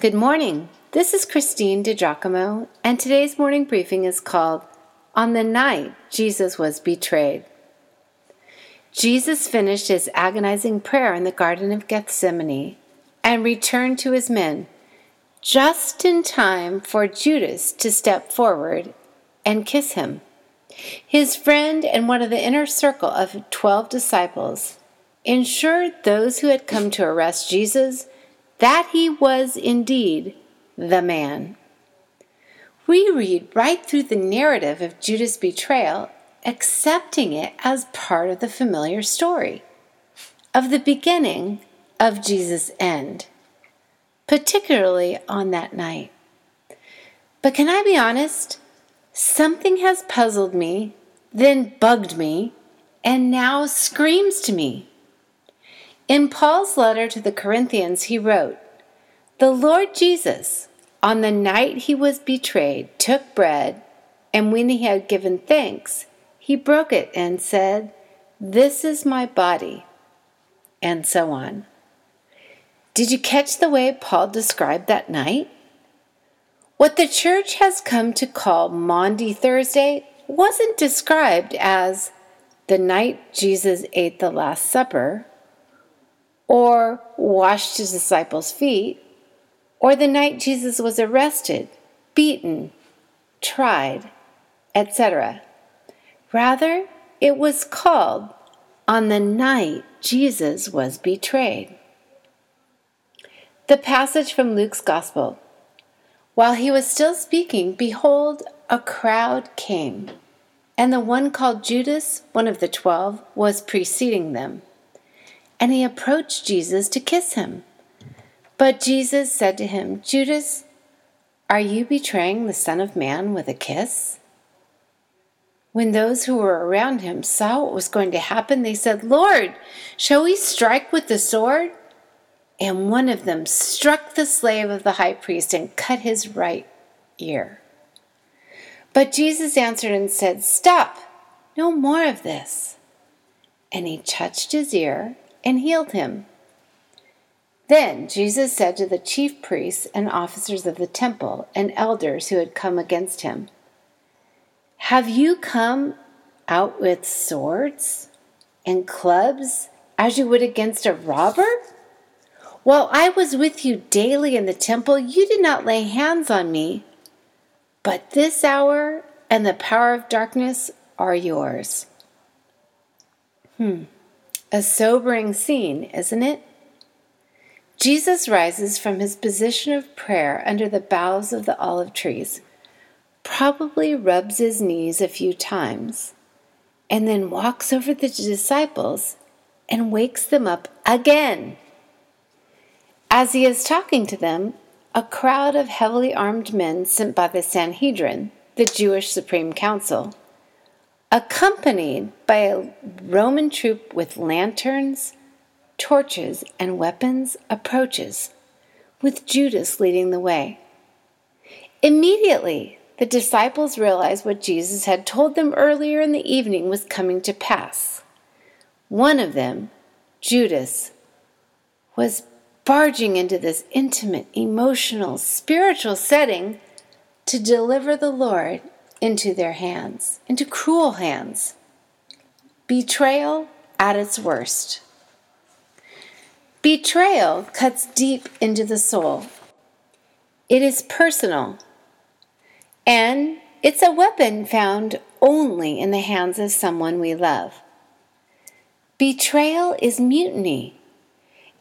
Good morning. This is Christine DiGiacomo, and today's morning briefing is called On the Night Jesus Was Betrayed. Jesus finished his agonizing prayer in the Garden of Gethsemane and returned to his men just in time for Judas to step forward and kiss him. His friend and one of the inner circle of 12 disciples ensured those who had come to arrest Jesus that he was indeed the man. We read right through the narrative of Judas' betrayal, accepting it as part of the familiar story of the beginning of Jesus' end, particularly on that night. But can I be honest? Something has puzzled me, then bugged me, and now screams to me. In Paul's letter to the Corinthians, he wrote, The Lord Jesus, on the night he was betrayed, took bread, and when he had given thanks, he broke it and said, This is my body, and so on. Did you catch the way Paul described that night? What the church has come to call Maundy Thursday wasn't described as the night Jesus ate the Last Supper or washed his disciples' feet, or the night Jesus was arrested, beaten, tried, etc. Rather, it was called on the night Jesus was betrayed. The passage from Luke's Gospel. While he was still speaking, behold, a crowd came, and the one called Judas, one of the twelve, was preceding them and he approached Jesus to kiss him. But Jesus said to him, Judas, are you betraying the Son of Man with a kiss? When those who were around him saw what was going to happen, they said, Lord, shall we strike with the sword? And one of them struck the slave of the high priest and cut his right ear. But Jesus answered and said, Stop, no more of this. And he touched his ear and healed him. Then Jesus said to the chief priests and officers of the temple and elders who had come against him, Have you come out with swords and clubs as you would against a robber? While I was with you daily in the temple, you did not lay hands on me. But this hour and the power of darkness are yours. Hmm. A sobering scene, isn't it? Jesus rises from his position of prayer under the boughs of the olive trees, probably rubs his knees a few times, and then walks over the disciples and wakes them up again. As he is talking to them, a crowd of heavily armed men sent by the Sanhedrin, the Jewish Supreme Council, accompanied by a Roman troop with lanterns, torches, and weapons, approaches, with Judas leading the way. Immediately, the disciples realized what Jesus had told them earlier in the evening was coming to pass. One of them, Judas, was barging into this intimate, emotional, spiritual setting to deliver the Lord into their hands, into cruel hands. Betrayal at its worst. Betrayal cuts deep into the soul. It is personal, and it's a weapon found only in the hands of someone we love. Betrayal is mutiny.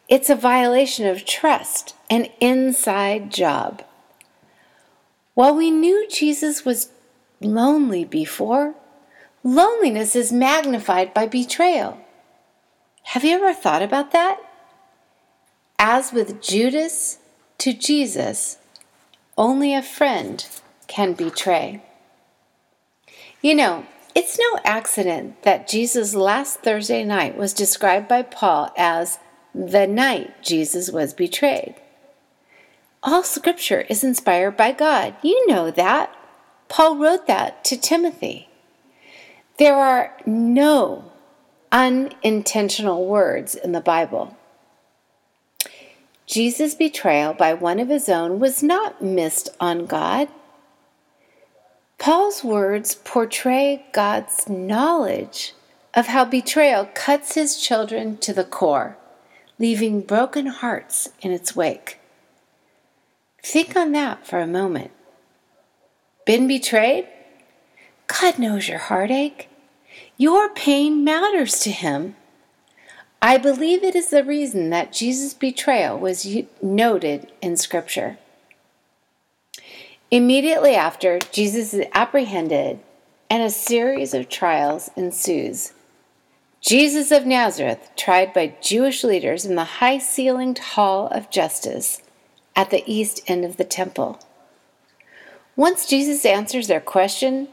It's a violation of trust, an inside job. While we knew Jesus was lonely before, loneliness is magnified by betrayal. Have you ever thought about that? As with Judas to Jesus, only a friend can betray. You know, it's no accident that Jesus' last Thursday night was described by Paul as the night Jesus was betrayed. All scripture is inspired by God. You know that. Paul wrote that to Timothy. There are no unintentional words in the Bible. Jesus' betrayal by one of his own was not missed on God. Paul's words portray God's knowledge of how betrayal cuts his children to the core, leaving broken hearts in its wake. Think on that for a moment. Been betrayed? God knows your heartache. Your pain matters to Him. I believe it is the reason that Jesus' betrayal was noted in Scripture. Immediately after, Jesus is apprehended and a series of trials ensues. Jesus of Nazareth, tried by Jewish leaders in the high ceilinged hall of justice at the east end of the temple. Once Jesus answers their question,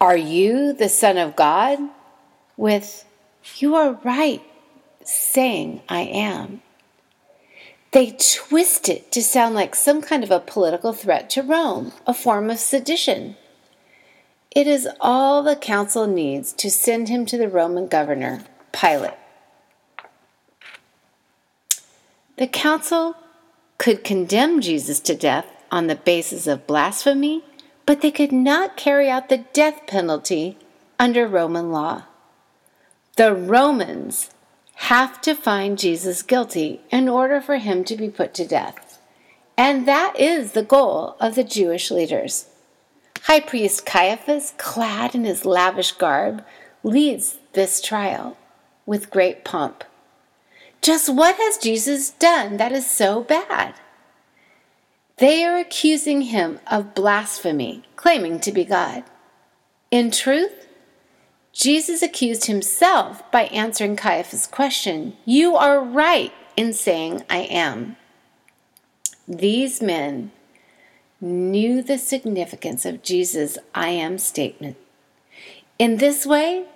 Are you the Son of God? with, You are right, saying I am. They twist it to sound like some kind of a political threat to Rome, a form of sedition. It is all the council needs to send him to the Roman governor, Pilate. The council could condemn Jesus to death on the basis of blasphemy, but they could not carry out the death penalty under Roman law. The Romans have to find Jesus guilty in order for him to be put to death. And that is the goal of the Jewish leaders. High priest Caiaphas, clad in his lavish garb, leads this trial with great pomp. Just what has Jesus done that is so bad? They are accusing him of blasphemy, claiming to be God. In truth, Jesus accused himself by answering Caiaphas' question You are right in saying I am. These men knew the significance of Jesus' I am statement. In this way,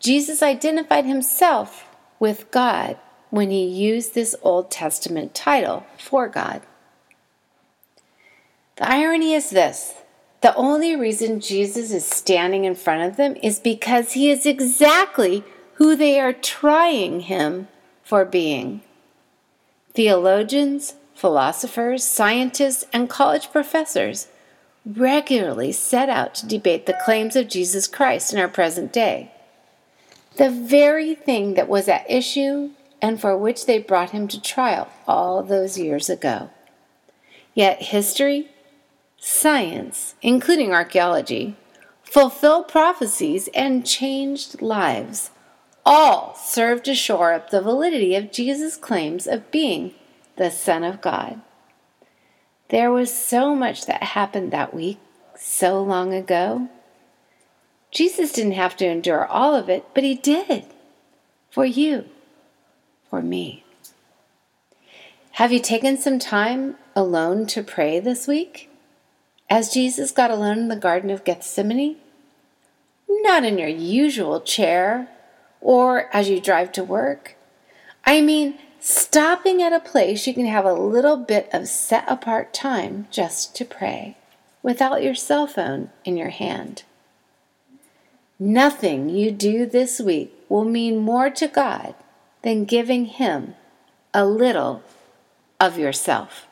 Jesus identified himself with God when he used this Old Testament title for God. The irony is this the only reason Jesus is standing in front of them is because he is exactly who they are trying him for being. Theologians, philosophers, scientists, and college professors regularly set out to debate the claims of Jesus Christ in our present day. The very thing that was at issue and for which they brought him to trial all those years ago. Yet history science, including archaeology, fulfilled prophecies, and changed lives, all serve to shore up the validity of Jesus' claims of being the Son of God. There was so much that happened that week, so long ago. Jesus didn't have to endure all of it, but he did. For you, for me. Have you taken some time alone to pray this week? As Jesus got alone in the Garden of Gethsemane? Not in your usual chair or as you drive to work. I mean, stopping at a place you can have a little bit of set apart time just to pray without your cell phone in your hand. Nothing you do this week will mean more to God than giving Him a little of yourself.